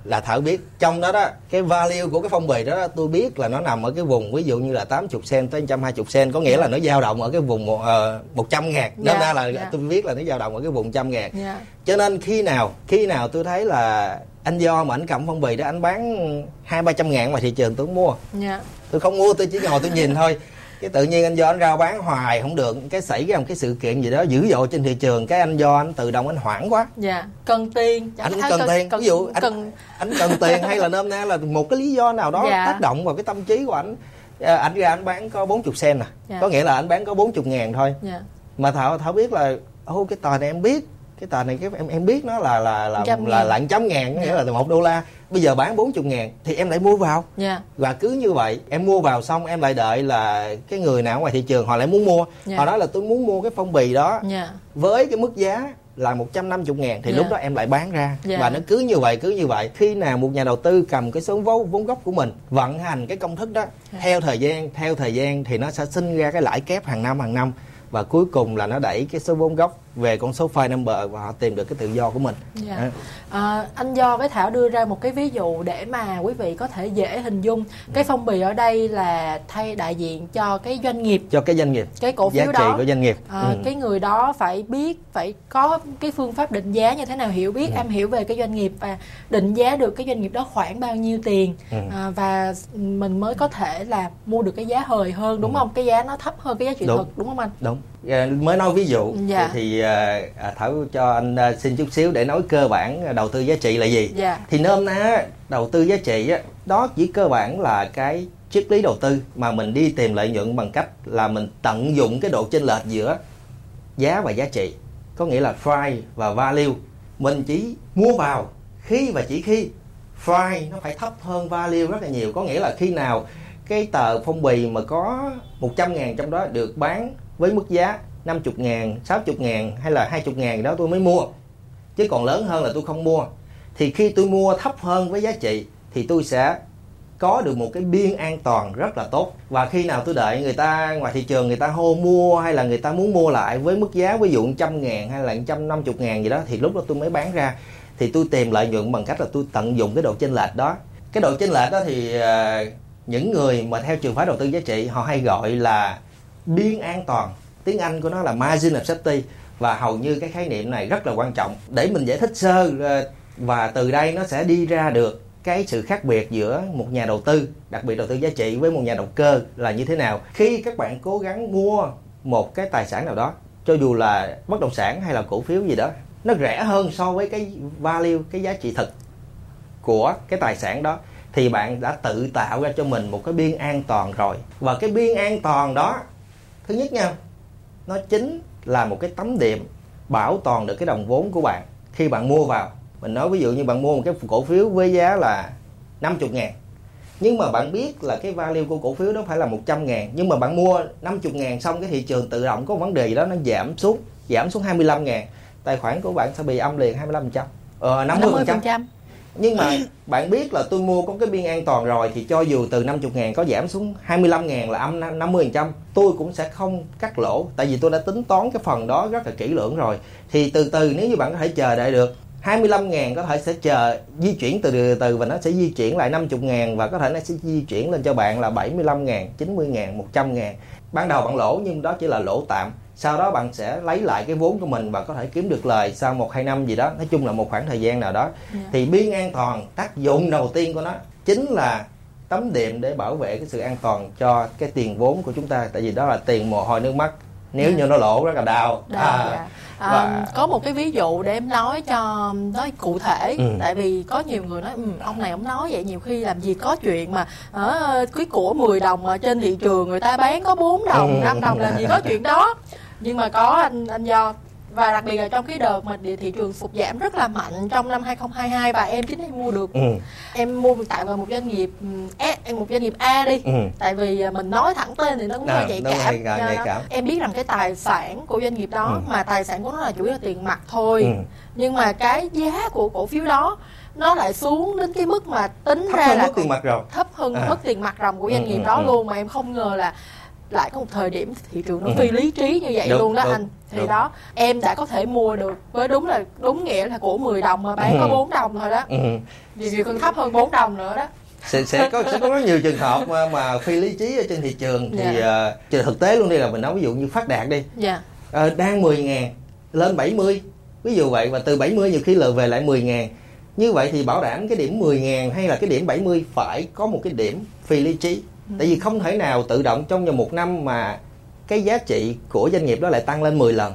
Speaker 2: là thảo biết. Trong đó đó cái value của cái phong bì đó, đó tôi biết là nó nằm ở cái vùng ví dụ như là 80 sen tới 120 sen có nghĩa là nó dao động ở cái vùng một uh, 100 ngàn. Nên
Speaker 1: Dạ,
Speaker 2: ra là
Speaker 1: dạ.
Speaker 2: tôi biết là nó dao động ở cái vùng trăm ngàn.
Speaker 1: Dạ.
Speaker 2: Cho nên khi nào khi nào tôi thấy là anh do mà anh cầm phong bì đó anh bán hai ba trăm ngàn ngoài thị trường tôi không mua.
Speaker 1: Dạ.
Speaker 2: Tôi không mua tôi chỉ ngồi tôi nhìn thôi cái tự nhiên anh do anh rao bán hoài không được. Cái xảy ra một cái sự kiện gì đó dữ dội trên thị trường cái anh do anh tự động anh hoảng quá.
Speaker 1: Dạ cần tiền. Chẳng
Speaker 2: anh cũng
Speaker 1: thấy
Speaker 2: cần tiền
Speaker 1: cần,
Speaker 2: ví dụ anh
Speaker 1: cần
Speaker 2: anh cần tiền hay là nôm na là một cái lý do nào đó
Speaker 1: Dạ.
Speaker 2: tác động vào cái tâm trí của anh À, anh ra anh bán có 40 sen à.
Speaker 1: Dạ.
Speaker 2: có nghĩa là anh bán có 40 ngàn thôi.
Speaker 1: Dạ.
Speaker 2: Mà thảo thảo biết là ô cái tờ này em biết cái tờ này cái em em biết nó là là là
Speaker 1: Trăm
Speaker 2: là
Speaker 1: ngàn.
Speaker 2: lạng chấm ngàn nghĩa là một đô la bây giờ bán 40 ngàn thì em lại mua vào
Speaker 1: dạ
Speaker 2: và cứ như vậy em mua vào xong em lại đợi là cái người nào ngoài thị trường họ lại muốn mua
Speaker 1: Dạ.
Speaker 2: họ nói là tôi muốn mua cái phong bì đó
Speaker 1: dạ
Speaker 2: với cái mức giá là 150 ngàn thì
Speaker 1: Dạ.
Speaker 2: lúc đó em lại bán ra
Speaker 1: Dạ.
Speaker 2: và nó cứ như vậy cứ như vậy khi nào một nhà đầu tư cầm cái số vốn vốn gốc của mình vận hành cái công thức đó
Speaker 1: Dạ.
Speaker 2: theo thời gian theo thời gian thì nó sẽ sinh ra cái lãi kép hàng năm hàng năm và cuối cùng là nó đẩy cái số vốn gốc về con số file number và họ tìm được cái tự do của mình
Speaker 1: Dạ. À, anh Do với Thảo đưa ra một cái ví dụ để mà quý vị có thể dễ hình dung cái phong bì ở đây là thay đại diện cho cái doanh nghiệp
Speaker 2: cho cái doanh nghiệp
Speaker 1: cái cổ
Speaker 2: giá
Speaker 1: phiếu
Speaker 2: trị
Speaker 1: đó
Speaker 2: của doanh nghiệp
Speaker 1: À,
Speaker 2: Ừ.
Speaker 1: cái người đó phải biết phải có cái phương pháp định giá như thế nào hiểu
Speaker 2: Ừ.
Speaker 1: biết am hiểu về cái doanh nghiệp và định giá được cái doanh nghiệp đó khoảng bao nhiêu tiền
Speaker 2: Ừ.
Speaker 1: à, và mình mới có thể là mua được cái giá hời hơn đúng không cái giá nó thấp hơn cái giá trị
Speaker 2: Ừ. Đúng.
Speaker 1: thực đúng không anh
Speaker 2: đúng mới nói ví dụ.
Speaker 1: Dạ.
Speaker 2: thì à, à, thảo cho anh à, xin chút xíu để nói cơ bản à, đầu tư giá trị là gì.
Speaker 1: Dạ.
Speaker 2: thì nôm na đầu tư giá trị á, đó chỉ cơ bản là cái triết lý đầu tư mà mình đi tìm lợi nhuận bằng cách là mình tận dụng cái độ chênh lệch giữa giá và giá trị. Có nghĩa là price và value. Mình chỉ mua vào khi và chỉ khi price nó phải thấp hơn value rất là nhiều. Có nghĩa là khi nào cái tờ phong bì mà có 100 ngàn trong đó được bán với mức giá 50 ngàn, 60 ngàn hay là 20 ngàn gì đó tôi mới mua. Chứ còn lớn hơn là tôi không mua. Thì khi tôi mua thấp hơn với giá trị thì tôi sẽ có được một cái biên an toàn rất là tốt. Và khi nào tôi đợi người ta ngoài thị trường người ta hô mua hay là người ta muốn mua lại với mức giá ví dụ 100 ngàn hay là 150 ngàn gì đó thì lúc đó tôi mới bán ra. Thì tôi tìm lợi nhuận bằng cách là tôi tận dụng cái độ chênh lệch đó. Cái độ chênh lệch đó thì ờ, những người mà theo trường phái đầu tư giá trị họ hay gọi là biên an toàn. Tiếng Anh của nó là margin of safety. Và hầu như cái khái niệm này rất là quan trọng. Để mình giải thích sơ ờ, và từ đây nó sẽ đi ra được cái sự khác biệt giữa một nhà đầu tư, đặc biệt đầu tư giá trị, với một nhà đầu cơ là như thế nào. Khi các bạn cố gắng mua một cái tài sản nào đó, cho dù là bất động sản hay là cổ phiếu gì đó, nó rẻ hơn so với cái value, cái giá trị thực của cái tài sản đó, thì bạn đã tự tạo ra cho mình một cái biên an toàn rồi. Và cái biên an toàn đó thứ nhất nha nó chính là một cái tấm điểm bảo toàn được cái đồng vốn của bạn khi bạn mua vào. Mình nói ví dụ như bạn mua một cái cổ phiếu với giá là 50 ngàn nhưng mà bạn biết là cái value của cổ phiếu đó phải là 100 ngàn nhưng mà bạn mua 50 ngàn xong cái thị trường tự động có vấn đề gì đó nó giảm xuống giảm xuống 25 ngàn tài khoản của bạn sẽ bị âm liền 25 trăm ờ, 50 phần trăm nhưng mà bạn biết là tôi mua có cái biên an toàn rồi thì cho dù từ 50 ngàn có giảm xuống 25 ngàn là âm 50 trăm, tôi cũng sẽ không cắt lỗ. Tại vì tôi đã tính toán cái phần đó rất là kỹ lưỡng rồi. Thì từ từ nếu như bạn có thể chờ đợi được 25 ngàn có thể sẽ chờ di chuyển từ từ từ và nó sẽ di chuyển lại 50 ngàn và có thể nó sẽ di chuyển lên cho bạn là 75 ngàn 90 ngàn 100 ngàn. Ban đầu bạn lỗ nhưng đó chỉ là lỗ tạm sau đó bạn sẽ lấy lại cái vốn của mình và có thể kiếm được lời sau một hai năm gì đó nói chung là một khoảng thời gian nào đó
Speaker 1: Dạ.
Speaker 2: thì biên an toàn tác dụng đầu tiên của nó chính là tấm đệm để bảo vệ cái sự an toàn cho cái tiền vốn của chúng ta tại vì đó là tiền mồ hôi nước mắt nếu
Speaker 1: Dạ.
Speaker 2: như nó lỗ rất là đau
Speaker 1: Đau,
Speaker 2: À,
Speaker 1: dạ. À,
Speaker 2: và-
Speaker 1: có một cái ví dụ để em nói cho nói cụ thể
Speaker 2: Ừ.
Speaker 1: tại vì có nhiều người nói "Ừ, ông này ông nói vậy nhiều khi làm gì có chuyện mà ở cái của 10 đồng mà trên thị trường người ta bán có 4 đồng
Speaker 2: Ừ.
Speaker 1: 5 đồng làm gì có chuyện đó nhưng mà có anh anh do và đặc biệt là trong cái đợt mà thị trường sụt giảm rất là mạnh trong năm 2022 và em chính em mua được
Speaker 2: ừ,
Speaker 1: em mua tại vào một doanh nghiệp S một doanh nghiệp A đi
Speaker 2: ừ.
Speaker 1: tại vì à, mình nói thẳng tên thì nó cũng hơi nhạy cảm,
Speaker 2: nhạy-
Speaker 1: đó
Speaker 2: cảm.
Speaker 1: em biết rằng cái tài sản của doanh nghiệp đó
Speaker 2: Ừ.
Speaker 1: mà tài sản của nó là chủ yếu là tiền mặt thôi
Speaker 2: Ừ.
Speaker 1: nhưng mà cái giá của cổ phiếu đó nó lại xuống đến cái mức mà tính
Speaker 2: thấp
Speaker 1: ra là
Speaker 2: tiền mặt rồi
Speaker 1: thấp hơn
Speaker 2: À.
Speaker 1: mức tiền mặt ròng của doanh
Speaker 2: Ừ,
Speaker 1: nghiệp
Speaker 2: ừ,
Speaker 1: đó
Speaker 2: ừ.
Speaker 1: luôn mà em không ngờ là lại có một thời điểm thị trường nó
Speaker 2: Ừ.
Speaker 1: phi lý trí như vậy
Speaker 2: Đúng,
Speaker 1: luôn đó
Speaker 2: đúng,
Speaker 1: anh thì
Speaker 2: đúng.
Speaker 1: đó em đã có thể mua được với đúng là đúng nghĩa là của 10 đồng mà bán có
Speaker 2: Ừ.
Speaker 1: 4 đồng thôi đó
Speaker 2: ừ.
Speaker 1: vì vì còn thấp hơn 4 đồng nữa đó
Speaker 2: sẽ sẽ có sẽ có rất nhiều trường hợp mà, mà phi lý trí ở trên thị trường thì
Speaker 1: Dạ.
Speaker 2: uh, thực tế luôn đi là mình nói ví dụ như phát đạt đi
Speaker 1: dạ
Speaker 2: Ờ, đang 10 ngàn lên 70 ví dụ vậy và từ 70 nhiều khi lời về lại 10 ngàn như vậy thì bảo đảm cái điểm 10 ngàn hay là cái điểm 70 phải có một cái điểm phi lý trí tại vì không thể nào tự động trong vòng một năm mà cái giá trị của doanh nghiệp đó lại tăng lên 10 lần.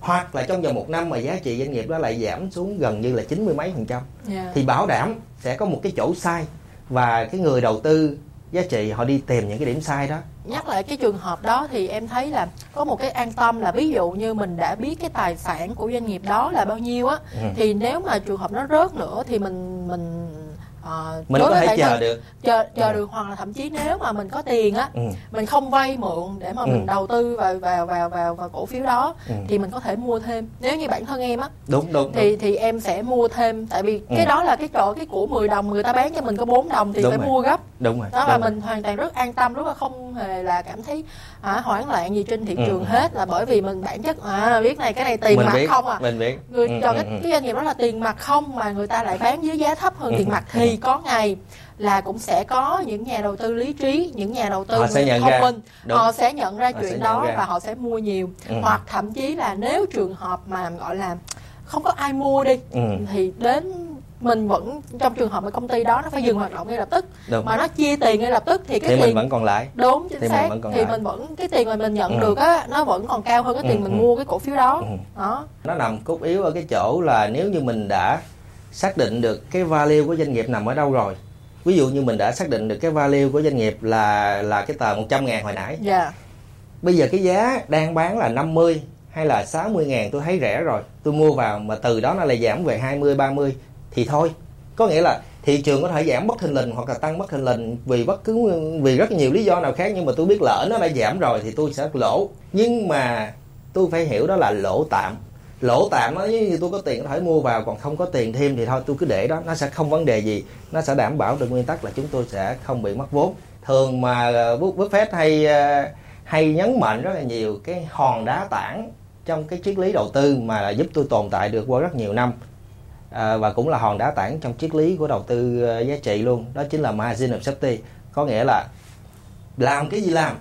Speaker 2: Hoặc là trong vòng một năm mà giá trị doanh nghiệp đó lại giảm xuống gần như là chín mươi mấy phần trăm.
Speaker 1: Dạ.
Speaker 2: Thì bảo đảm sẽ có một cái chỗ sai và cái người đầu tư giá trị họ đi tìm những cái điểm sai đó.
Speaker 1: Nhắc lại cái trường hợp đó thì em thấy là có một cái an tâm là ví dụ như mình đã biết cái tài sản của doanh nghiệp đó là bao nhiêu á
Speaker 2: Ừ.
Speaker 1: thì nếu mà trường hợp nó rớt nữa thì mình mình uh,
Speaker 2: mình có thể chờ được
Speaker 1: chờ chờ ừ. được hoặc là thậm chí nếu mà mình có tiền á ừ. mình không vay mượn để mà ừ. mình đầu tư vào vào vào vào vào cổ phiếu đó ừ. thì mình có thể mua thêm nếu như bản thân em á
Speaker 2: đúng đúng
Speaker 1: thì
Speaker 2: đúng.
Speaker 1: thì em sẽ mua thêm tại vì ừ. cái đó là cái chỗ cái của 10 đồng người ta bán cho mình có 4 đồng thì đúng phải rồi. mua gấp
Speaker 2: đúng rồi
Speaker 1: đó là mình hoàn toàn rất an tâm rất là không hề là cảm thấy à, hoảng loạn gì trên thị ừ. trường hết là bởi vì mình bản chất à biết này cái này tiền
Speaker 2: mình
Speaker 1: mặt
Speaker 2: biết,
Speaker 1: không à
Speaker 2: mình biết
Speaker 1: người ừ, cho ừ, cái, ừ. cái doanh nghiệp đó là tiền mặt không mà người ta lại bán với giá thấp hơn ừ. tiền mặt thì có ngày là cũng sẽ có những nhà đầu tư lý trí những nhà đầu tư
Speaker 2: họ sẽ nhận thông ra.
Speaker 1: minh Đúng. họ sẽ nhận ra họ chuyện đó ra. và họ sẽ mua nhiều ừ. hoặc thậm chí là nếu trường hợp mà gọi là không có ai mua đi ừ. thì đến mình vẫn trong trường hợp mà công ty đó nó phải dừng hoạt động ngay lập tức đúng. mà nó chia tiền ngay lập tức thì cái
Speaker 2: thì
Speaker 1: tiền
Speaker 2: mình vẫn còn lại
Speaker 1: đúng chính thì xác mình vẫn còn thì lại. mình vẫn cái tiền mà mình nhận ừ. được á nó vẫn còn cao hơn cái tiền ừ. mình ừ. mua cái cổ phiếu đó ừ. đó
Speaker 2: nó nằm cốt yếu ở cái chỗ là nếu như mình đã xác định được cái value của doanh nghiệp nằm ở đâu rồi. Ví dụ như mình đã xác định được cái value của doanh nghiệp là là cái tờ 100 ngàn hồi nãy.
Speaker 1: Yeah. Dạ.
Speaker 2: bây giờ cái giá đang bán là 50 hay là 60 ngàn tôi thấy rẻ rồi. Tôi mua vào mà từ đó nó lại giảm về 20 30 thì thôi. Có nghĩa là thị trường có thể giảm bất thình lình hoặc là tăng bất thình lình vì bất cứ vì rất nhiều lý do nào khác nhưng mà tôi biết lỡ nó đã giảm rồi thì tôi sẽ lỗ. Nhưng mà tôi phải hiểu đó là lỗ tạm lỗ tạm nó như tôi có tiền có thể mua vào còn không có tiền thêm thì thôi tôi cứ để đó. Nó sẽ không vấn đề gì. Nó sẽ đảm bảo được nguyên tắc là chúng tôi sẽ không bị mất vốn. Thường mà ờ, Buffett hay ờ, hay nhấn mạnh rất là nhiều cái hòn đá tảng trong cái triết lý đầu tư mà giúp tôi tồn tại được qua rất nhiều năm. À, và cũng là hòn đá tảng trong triết lý của đầu tư giá trị luôn. Đó chính là margin of safety. Có nghĩa là làm cái gì làm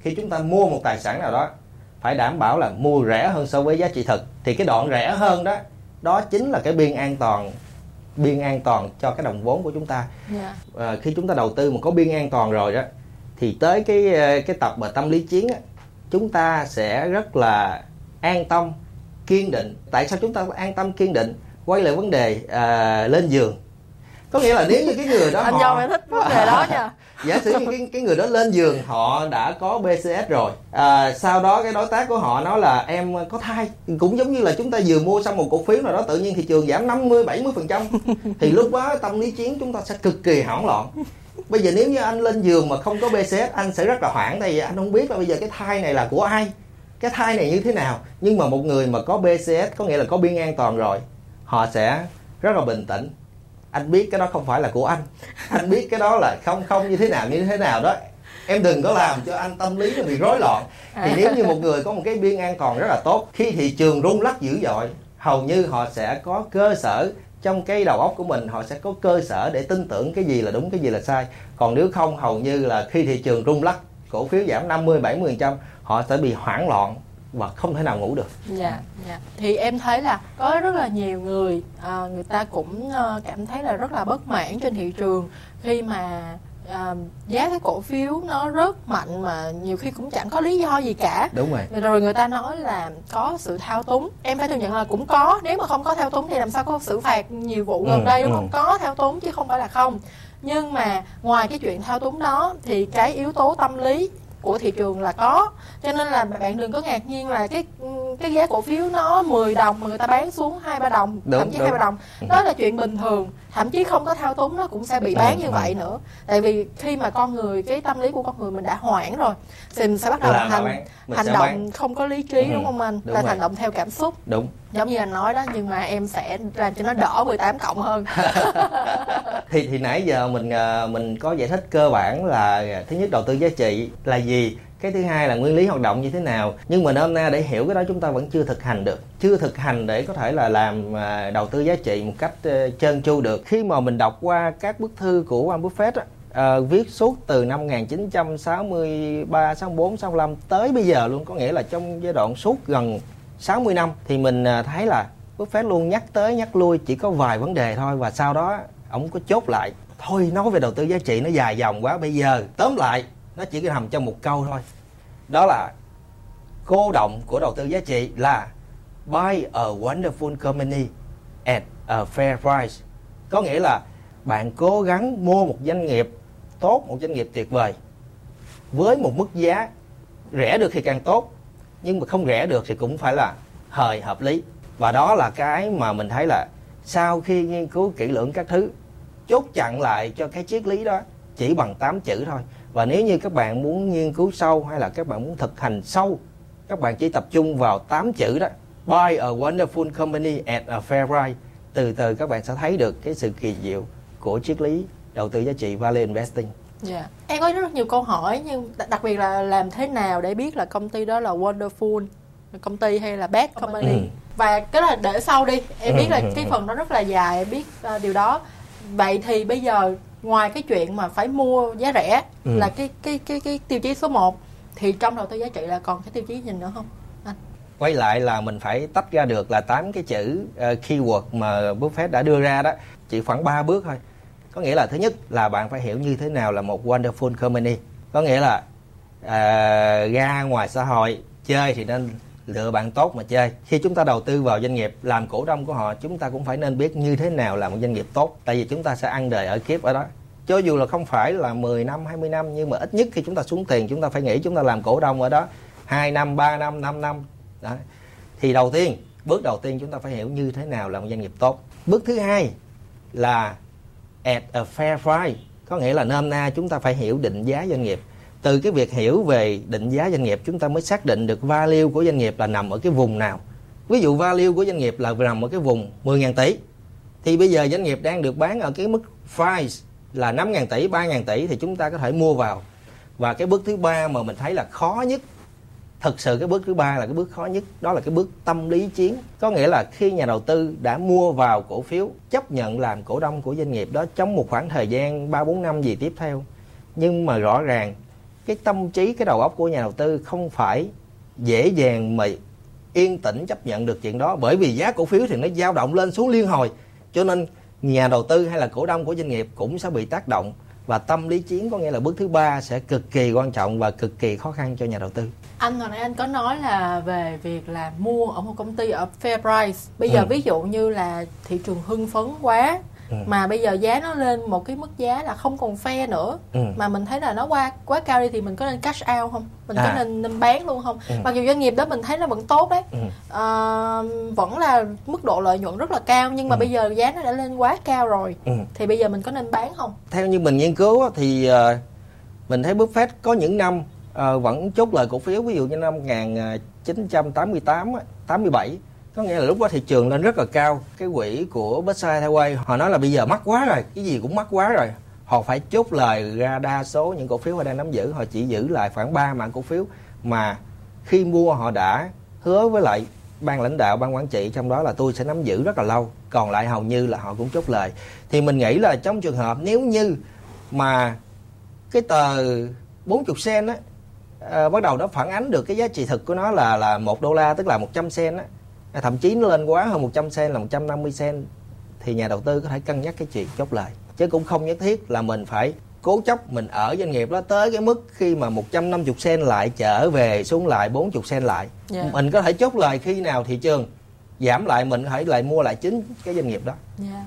Speaker 2: khi chúng ta mua một tài sản nào đó phải đảm bảo là mua rẻ hơn so với giá trị thực thì cái đoạn rẻ hơn đó đó chính là cái biên an toàn biên an toàn cho cái đồng vốn của chúng ta yeah. Dạ. à, khi chúng ta đầu tư mà có biên an toàn rồi đó thì tới cái ờ, cái tập mà tâm lý chiến á, chúng ta sẽ rất là an tâm kiên định tại sao chúng ta an tâm kiên định quay lại vấn đề à, lên giường có nghĩa là nếu như cái người đó
Speaker 1: anh họ... em thích vấn đề đó nha.
Speaker 2: Giả sử như cái, cái người đó lên giường họ đã có BCS rồi à, sau đó cái đối tác của họ nói là em có thai cũng giống như là chúng ta vừa mua xong một cổ phiếu nào đó tự nhiên thị trường giảm 50 70 phần trăm. Thì lúc đó tâm lý chiến chúng ta sẽ cực kỳ hoảng loạn. Bây giờ nếu như anh lên giường mà không có BCS anh sẽ rất là hoảng tại vì anh không biết là bây giờ cái thai này là của ai cái thai này như thế nào. Nhưng mà một người mà có BCS có nghĩa là có biên an toàn rồi họ sẽ rất là bình tĩnh anh biết cái đó không phải là của anh. Anh biết cái đó là không không như thế nào, như thế nào đó. Em đừng có làm cho anh tâm lý nó bị rối loạn. Thì nếu như một người có một cái biên an toàn rất là tốt, khi thị trường rung lắc dữ dội, hầu như họ sẽ có cơ sở trong cái đầu óc của mình, họ sẽ có cơ sở để tin tưởng cái gì là đúng, cái gì là sai. Còn nếu không, hầu như là khi thị trường rung lắc, cổ phiếu giảm 50 70 trăm, họ sẽ bị hoảng loạn và không thể nào ngủ được.
Speaker 1: Dạ, dạ. Thì em thấy là có rất là nhiều người à, người ta cũng uh, cảm thấy là rất là bất mãn trên thị trường khi mà à, giá cái cổ phiếu nó rất mạnh mà nhiều khi cũng chẳng có lý do gì cả
Speaker 2: đúng rồi
Speaker 1: rồi người ta nói là có sự thao túng em phải thừa nhận là cũng có nếu mà không có thao túng thì làm sao có xử phạt nhiều vụ gần ừ, đây đúng ừ. không có thao túng chứ không phải là không nhưng mà ngoài cái chuyện thao túng đó thì cái yếu tố tâm lý của thị trường là có. Cho nên là bạn đừng có ngạc nhiên là cái cái giá cổ phiếu nó 10 đồng mà người ta bán xuống hai ba đồng đúng, thậm chí hai ba đồng. Đó là chuyện bình thường thậm chí không có thao túng nó cũng sẽ bị bán như vậy nữa. Tại vì khi mà con người cái tâm lý của con người mình đã hoảng rồi thì mình sẽ bắt đầu
Speaker 2: là
Speaker 1: hành hành động bán. không có lý trí ừ, đúng không anh? đúng là rồi. hành động theo cảm xúc.
Speaker 2: Đúng.
Speaker 1: Giống như anh nói đó nhưng mà em sẽ làm cho nó đỡ 18 cộng hơn.
Speaker 2: Thì thì nãy giờ mình à, mình có giải thích cơ bản là thứ nhất đầu tư giá trị là gì cái thứ hai là nguyên lý hoạt động như thế nào? Nhưng mà nôm nay để hiểu cái đó chúng ta vẫn chưa thực hành được. Chưa thực hành để có thể là làm à, đầu tư giá trị một cách ờ, trơn tru được. Khi mà mình đọc qua các bức thư của Warren Buffett á, uh, viết suốt từ năm 1963, 64, 65 tới bây giờ luôn. Có nghĩa là trong giai đoạn suốt gần 60 năm thì mình à, thấy là Buffett luôn nhắc tới nhắc lui chỉ có vài vấn đề thôi và sau đó ông có chốt lại. Thôi nói về đầu tư giá trị nó dài dòng quá bây giờ tóm lại nó chỉ nằm trong một câu thôi. Đó là cô động của đầu tư giá trị là buy a wonderful company at a fair price. Có nghĩa là bạn cố gắng mua một doanh nghiệp tốt, một doanh nghiệp tuyệt vời với một mức giá rẻ được thì càng tốt, nhưng mà không rẻ được thì cũng phải là hời hợp lý. Và đó là cái mà mình thấy là sau khi nghiên cứu kỹ lưỡng các thứ, chốt chặn lại cho cái triết lý đó chỉ bằng 8 chữ thôi và nếu như các bạn muốn nghiên cứu sâu hay là các bạn muốn thực hành sâu các bạn chỉ tập trung vào 8 chữ đó. Buy a wonderful company at a fair price. Từ từ các bạn sẽ thấy được cái sự kỳ diệu của triết lý đầu tư giá trị value investing.
Speaker 1: Dạ. Em có rất nhiều câu hỏi nhưng đặc biệt là làm thế nào để biết là công ty đó là wonderful công ty hay là bad company.
Speaker 2: Ừ.
Speaker 1: và cái là để sau đi. Em biết là
Speaker 2: ừ,
Speaker 1: cái phần nó rất là dài em biết ờ, điều đó. Vậy thì bây giờ ngoài cái chuyện mà phải mua giá rẻ
Speaker 2: Ừ.
Speaker 1: là cái cái cái cái tiêu chí số 1 thì trong đầu tư giá trị là còn cái tiêu chí gì nữa không anh?
Speaker 2: Quay lại là mình phải tách ra được là tám cái chữ ờ, keyword mà Buffett đã đưa ra đó. Chỉ khoảng 3 bước thôi. Có nghĩa là thứ nhất là bạn phải hiểu như thế nào là một wonderful company. Có nghĩa là à, ra ngoài xã hội chơi thì nên lựa bạn tốt mà chơi. Khi chúng ta đầu tư vào doanh nghiệp, làm cổ đông của họ, chúng ta cũng phải nên biết như thế nào là một doanh nghiệp tốt, tại vì chúng ta sẽ ăn đời ở kiếp ở đó. Cho dù là không phải là 10 năm 20 năm, nhưng mà ít nhất khi chúng ta xuống tiền, chúng ta phải nghĩ chúng ta làm cổ đông ở đó 2 năm 3 năm 5 năm. Đó. thì đầu tiên, bước đầu tiên chúng ta phải hiểu như thế nào là một doanh nghiệp tốt. Bước thứ hai là at a fair price, có nghĩa là nôm na chúng ta phải hiểu định giá doanh nghiệp từ cái việc hiểu về định giá doanh nghiệp, chúng ta mới xác định được value của doanh nghiệp là nằm ở cái vùng nào. Ví dụ value của doanh nghiệp là nằm ở cái vùng 10.000 tỷ, thì bây giờ doanh nghiệp đang được bán ở cái mức price là 5.000 tỷ 3.000 tỷ thì chúng ta có thể mua vào. Và cái bước thứ ba mà mình thấy là khó nhất thực sự cái bước thứ ba là cái bước khó nhất, đó là cái bước tâm lý chiến. Có nghĩa là khi nhà đầu tư đã mua vào cổ phiếu, chấp nhận làm cổ đông của doanh nghiệp đó trong một khoảng thời gian ba bốn năm gì tiếp theo. Nhưng mà rõ ràng cái tâm trí cái đầu óc của nhà đầu tư không phải dễ dàng mà yên tĩnh chấp nhận được chuyện đó. Bởi vì giá cổ phiếu thì nó dao động lên xuống liên hồi cho nên nhà đầu tư hay là cổ đông của doanh nghiệp cũng sẽ bị tác động. Và tâm lý chiến có nghĩa là bước thứ ba sẽ cực kỳ quan trọng và cực kỳ khó khăn cho nhà đầu tư.
Speaker 1: Anh hồi nãy anh có nói là về việc là mua ở một công ty ở fair price. Bây giờ
Speaker 2: Ừ.
Speaker 1: ví dụ như là thị trường hưng phấn quá
Speaker 2: Ừ.
Speaker 1: mà bây giờ giá nó lên một cái mức giá là không còn fair nữa
Speaker 2: Ừ.
Speaker 1: mà mình thấy là nó quá quá cao đi thì mình có nên cash out không mình có
Speaker 2: À.
Speaker 1: nên, nên bán luôn không
Speaker 2: Ừ.
Speaker 1: mặc dù doanh nghiệp đó mình thấy nó vẫn tốt đấy
Speaker 2: Ừ.
Speaker 1: Ờ, vẫn là mức độ lợi nhuận rất là cao nhưng mà
Speaker 2: Ừ.
Speaker 1: bây giờ giá nó đã lên quá cao rồi
Speaker 2: Ừ.
Speaker 1: thì bây giờ mình có nên bán không
Speaker 2: theo như mình nghiên cứu á, thì ờ, mình thấy Buffett có những năm ờ, vẫn chốt lời cổ phiếu ví dụ như năm 1988 á, 87 có nghĩa là lúc đó thị trường lên rất là cao. Cái quỹ của Berkshire Hathaway họ nói là bây giờ mắc quá rồi cái gì cũng mắc quá rồi. Họ phải chốt lời ra đa số những cổ phiếu họ đang nắm giữ. Họ chỉ giữ lại khoảng 3 mảng cổ phiếu mà khi mua họ đã hứa với lại ban lãnh đạo ban quản trị. Trong đó là tôi sẽ nắm giữ rất là lâu. Còn lại hầu như là họ cũng chốt lời. Thì mình nghĩ là trong trường hợp nếu như mà cái tờ 40 sen á à, bắt đầu nó phản ánh được cái giá trị thực của nó là là một đô la tức là 100 sen á thậm chí nó lên quá hơn 100 sen là 150 sen thì nhà đầu tư có thể cân nhắc cái chuyện chốt lời chứ cũng không nhất thiết là mình phải cố chấp mình ở doanh nghiệp đó tới cái mức khi mà 150 sen lại trở về xuống lại 40 sen lại
Speaker 1: Dạ.
Speaker 2: mình có thể chốt lời khi nào thị trường giảm lại mình có thể lại mua lại chính cái doanh nghiệp đó
Speaker 1: Dạ.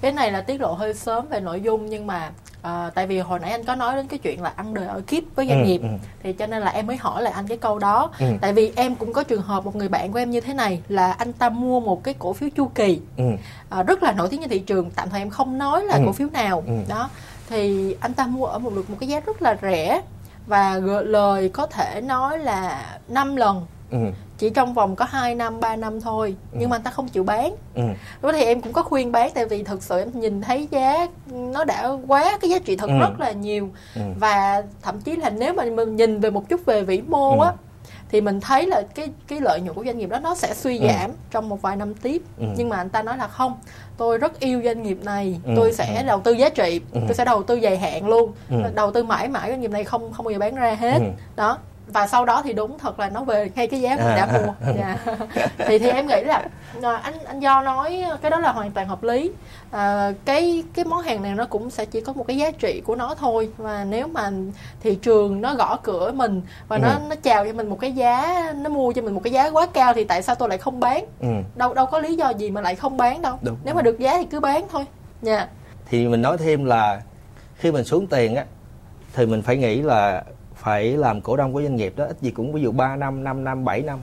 Speaker 1: Cái này là tiết lộ hơi sớm về nội dung nhưng mà à, tại vì hồi nãy anh có nói đến cái chuyện là ăn đời ở kiếp với doanh
Speaker 2: Ừ,
Speaker 1: nghiệp
Speaker 2: ừ.
Speaker 1: thì cho nên là em mới hỏi lại anh cái câu đó.
Speaker 2: Ừ.
Speaker 1: Tại vì em cũng có trường hợp một người bạn của em như thế này là anh ta mua một cái cổ phiếu chu kỳ
Speaker 2: ừ.
Speaker 1: à, rất là nổi tiếng trên thị trường, tạm thời em không nói là
Speaker 2: Ừ.
Speaker 1: cổ phiếu nào.
Speaker 2: Ừ.
Speaker 1: Đó. Thì anh ta mua ở một được một cái giá rất là rẻ và gợi lời có thể nói là 5 lần
Speaker 2: Ừ.
Speaker 1: chỉ trong vòng có 2 năm 3 năm thôi nhưng mà anh ta không chịu bán
Speaker 2: Ừ.
Speaker 1: Đó thì em cũng có khuyên bán tại vì thực sự em nhìn thấy giá nó đã quá cái giá trị thật
Speaker 2: Ừ.
Speaker 1: rất là nhiều
Speaker 2: Ừ.
Speaker 1: và thậm chí là nếu mà mình nhìn về một chút về vĩ mô
Speaker 2: Ừ.
Speaker 1: á thì mình thấy là cái cái lợi nhuận của doanh nghiệp đó nó sẽ suy
Speaker 2: Ừ.
Speaker 1: giảm trong một vài năm tiếp
Speaker 2: Ừ.
Speaker 1: nhưng mà anh ta nói là không tôi rất yêu doanh nghiệp này
Speaker 2: Ừ.
Speaker 1: tôi sẽ
Speaker 2: Ừ.
Speaker 1: đầu tư giá trị
Speaker 2: Ừ.
Speaker 1: tôi sẽ đầu tư dài hạn luôn
Speaker 2: Ừ.
Speaker 1: đầu tư mãi mãi doanh nghiệp này không không bao giờ bán ra hết
Speaker 2: Ừ.
Speaker 1: đó và sau đó thì đúng thật là nó về ngay cái giá mình đã
Speaker 2: à,
Speaker 1: mua
Speaker 2: à.
Speaker 1: Dạ. thì thì em nghĩ là à, anh anh do nói cái đó là hoàn toàn hợp lý à, cái cái món hàng này nó cũng sẽ chỉ có một cái giá trị của nó thôi và nếu mà thị trường nó gõ cửa mình và nó
Speaker 2: Ừ.
Speaker 1: nó chào cho mình một cái giá nó mua cho mình một cái giá quá cao thì tại sao tôi lại không bán
Speaker 2: Ừ.
Speaker 1: đâu đâu có lý do gì mà lại không bán đâu
Speaker 2: Đúng.
Speaker 1: nếu mà được giá thì cứ bán thôi dạ
Speaker 2: thì mình nói thêm là khi mình xuống tiền á thì mình phải nghĩ là phải làm cổ đông của doanh nghiệp đó ít gì cũng ví dụ 3 năm 5 năm 7 năm.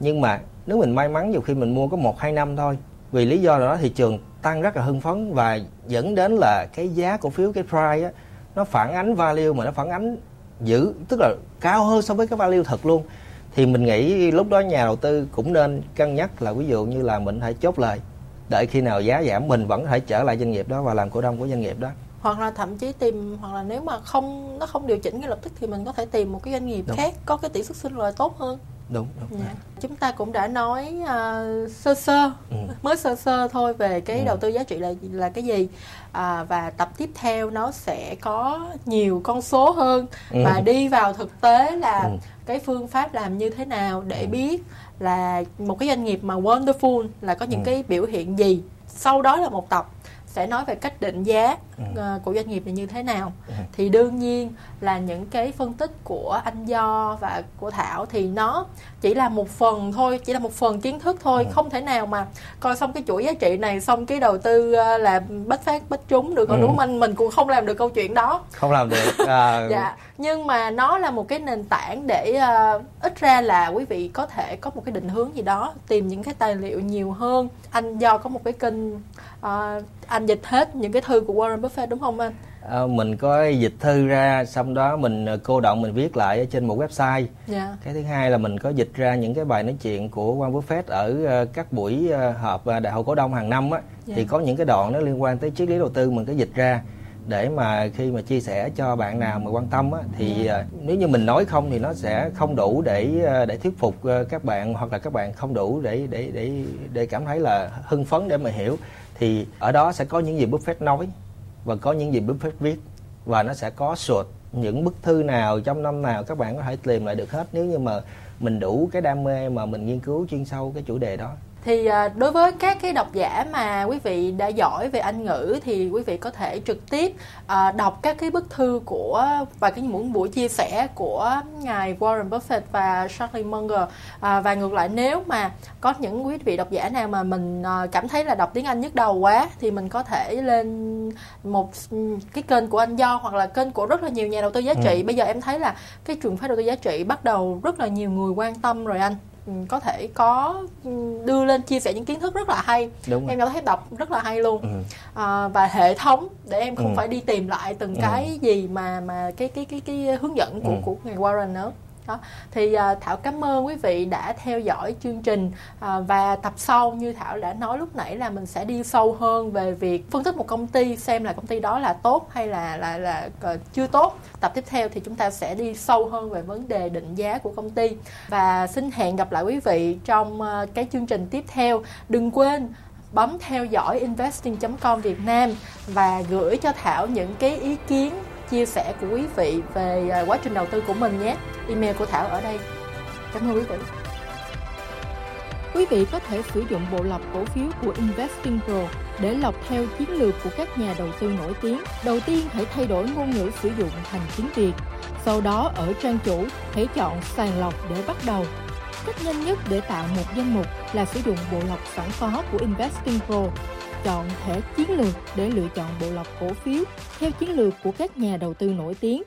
Speaker 2: Nhưng mà nếu mình may mắn nhiều khi mình mua có một hai năm thôi. Vì lý do đó thị trường tăng rất là hưng phấn và dẫn đến là cái giá cổ phiếu cái price á, nó phản ánh value mà nó phản ánh giữ tức là cao hơn so với cái value thật luôn. Thì mình nghĩ lúc đó nhà đầu tư cũng nên cân nhắc là ví dụ như là mình hãy chốt lời đợi khi nào giá giảm mình vẫn phải trở lại doanh nghiệp đó và làm cổ đông của doanh nghiệp đó
Speaker 1: hoặc là thậm chí tìm hoặc là nếu mà không nó không điều chỉnh ngay lập tức thì mình có thể tìm một cái doanh nghiệp
Speaker 2: Đúng.
Speaker 1: khác có cái tỷ suất sinh lời tốt hơn
Speaker 2: đúng đúng
Speaker 1: Dạ. Chúng ta cũng đã nói uh, sơ sơ
Speaker 2: Ừ.
Speaker 1: mới sơ sơ thôi về cái
Speaker 2: Ừ.
Speaker 1: đầu tư giá trị là là cái gì à, và tập tiếp theo nó sẽ có nhiều con số hơn
Speaker 2: Ừ.
Speaker 1: và đi vào thực tế là
Speaker 2: Ừ.
Speaker 1: cái phương pháp làm như thế nào để biết là một cái doanh nghiệp mà wonderful là có những
Speaker 2: Ừ.
Speaker 1: cái biểu hiện gì sau đó là một tập sẽ nói về cách định giá ờ, của doanh nghiệp này như thế nào.
Speaker 2: Ừ.
Speaker 1: thì đương nhiên là những cái phân tích của anh Do và của Thảo thì nó chỉ là một phần thôi chỉ là một phần kiến thức thôi.
Speaker 2: Ừ.
Speaker 1: không thể nào mà coi xong cái chuỗi giá trị này xong cái đầu tư ờ, là bách phát bách trúng được còn đúng không anh? Mình cũng không làm được câu chuyện đó.
Speaker 2: Không làm được. À,
Speaker 1: dạ. Nhưng mà nó là một cái nền tảng để ờ, ít ra là quý vị có thể có một cái định hướng gì đó tìm những cái tài liệu nhiều hơn. Anh do có một cái kênh ờ, anh dịch hết những cái thư của Warren Buffett đúng không anh?
Speaker 2: À, mình có dịch thư ra xong đó mình ờ, cô động mình viết lại ở trên một website.
Speaker 1: Dạ.
Speaker 2: Cái thứ hai là mình có dịch ra những cái bài nói chuyện của Warren Buffett ở ờ, các buổi ờ, họp ờ, đại hội cổ đông hàng năm á.
Speaker 1: Dạ.
Speaker 2: thì có những cái đoạn nó liên quan tới triết lý đầu tư mình có dịch ra để mà khi mà chia sẻ cho bạn nào mà quan tâm á thì
Speaker 1: Dạ.
Speaker 2: ờ, nếu như mình nói không thì nó sẽ không đủ để để thuyết phục các bạn hoặc là các bạn không đủ để để để để cảm thấy là hưng phấn để mà hiểu thì ở đó sẽ có những gì Buffett nói và có những gì Buffett viết. Và nó sẽ có sụt những bức thư nào trong năm nào các bạn có thể tìm lại được hết. Nếu như mà mình đủ cái đam mê mà mình nghiên cứu chuyên sâu cái chủ đề đó
Speaker 1: thì à, đối với các cái độc giả mà quý vị đã giỏi về Anh ngữ thì quý vị có thể trực tiếp à, đọc các cái bức thư của và cái những buổi chia sẻ của ngài Warren Buffett và Charlie Munger. À, và ngược lại nếu mà có những quý vị độc giả nào mà mình cảm thấy là đọc tiếng Anh nhức đầu quá thì mình có thể lên một cái kênh của anh Do hoặc là kênh của rất là nhiều nhà đầu tư giá trị. Bây giờ em thấy là cái trường phái đầu tư giá trị bắt đầu rất là nhiều người quan tâm rồi anh. Ừ, có thể có ừ, đưa lên chia sẻ những kiến thức rất là hay
Speaker 2: đúng rồi
Speaker 1: em cảm thấy đọc rất là hay luôn
Speaker 2: ừ.
Speaker 1: à, và hệ thống để em không
Speaker 2: Ừ.
Speaker 1: phải đi tìm lại từng
Speaker 2: Ừ.
Speaker 1: cái gì mà mà cái cái cái cái hướng dẫn của
Speaker 2: Ừ.
Speaker 1: của ngài Warren nữa đó. Thì uh, Thảo cảm ơn quý vị đã theo dõi chương trình uh, và tập sau như Thảo đã nói lúc nãy là mình sẽ đi sâu hơn về việc phân tích một công ty xem là công ty đó là tốt hay là là là uh, chưa tốt. Tập tiếp theo thì chúng ta sẽ đi sâu hơn về vấn đề định giá của công ty. Và xin hẹn gặp lại quý vị trong uh, cái chương trình tiếp theo. Đừng quên bấm theo dõi investing.com Việt Nam và gửi cho Thảo những cái ý kiến chia sẻ của quý vị về à, quá trình đầu tư của mình nhé. Email của Thảo ở đây. Cảm ơn quý vị. Quý vị có thể sử dụng bộ lọc cổ phiếu của Investing Pro để lọc theo chiến lược của các nhà đầu tư nổi tiếng. Đầu tiên, hãy thay đổi ngôn ngữ sử dụng thành tiếng Việt. Sau đó, ở trang chủ, hãy chọn sàng lọc để bắt đầu. Cách nhanh nhất để tạo một danh mục là sử dụng bộ lọc sẵn có của Investing Pro. Chọn thẻ chiến lược để lựa chọn bộ lọc cổ phiếu theo chiến lược của các nhà đầu tư nổi tiếng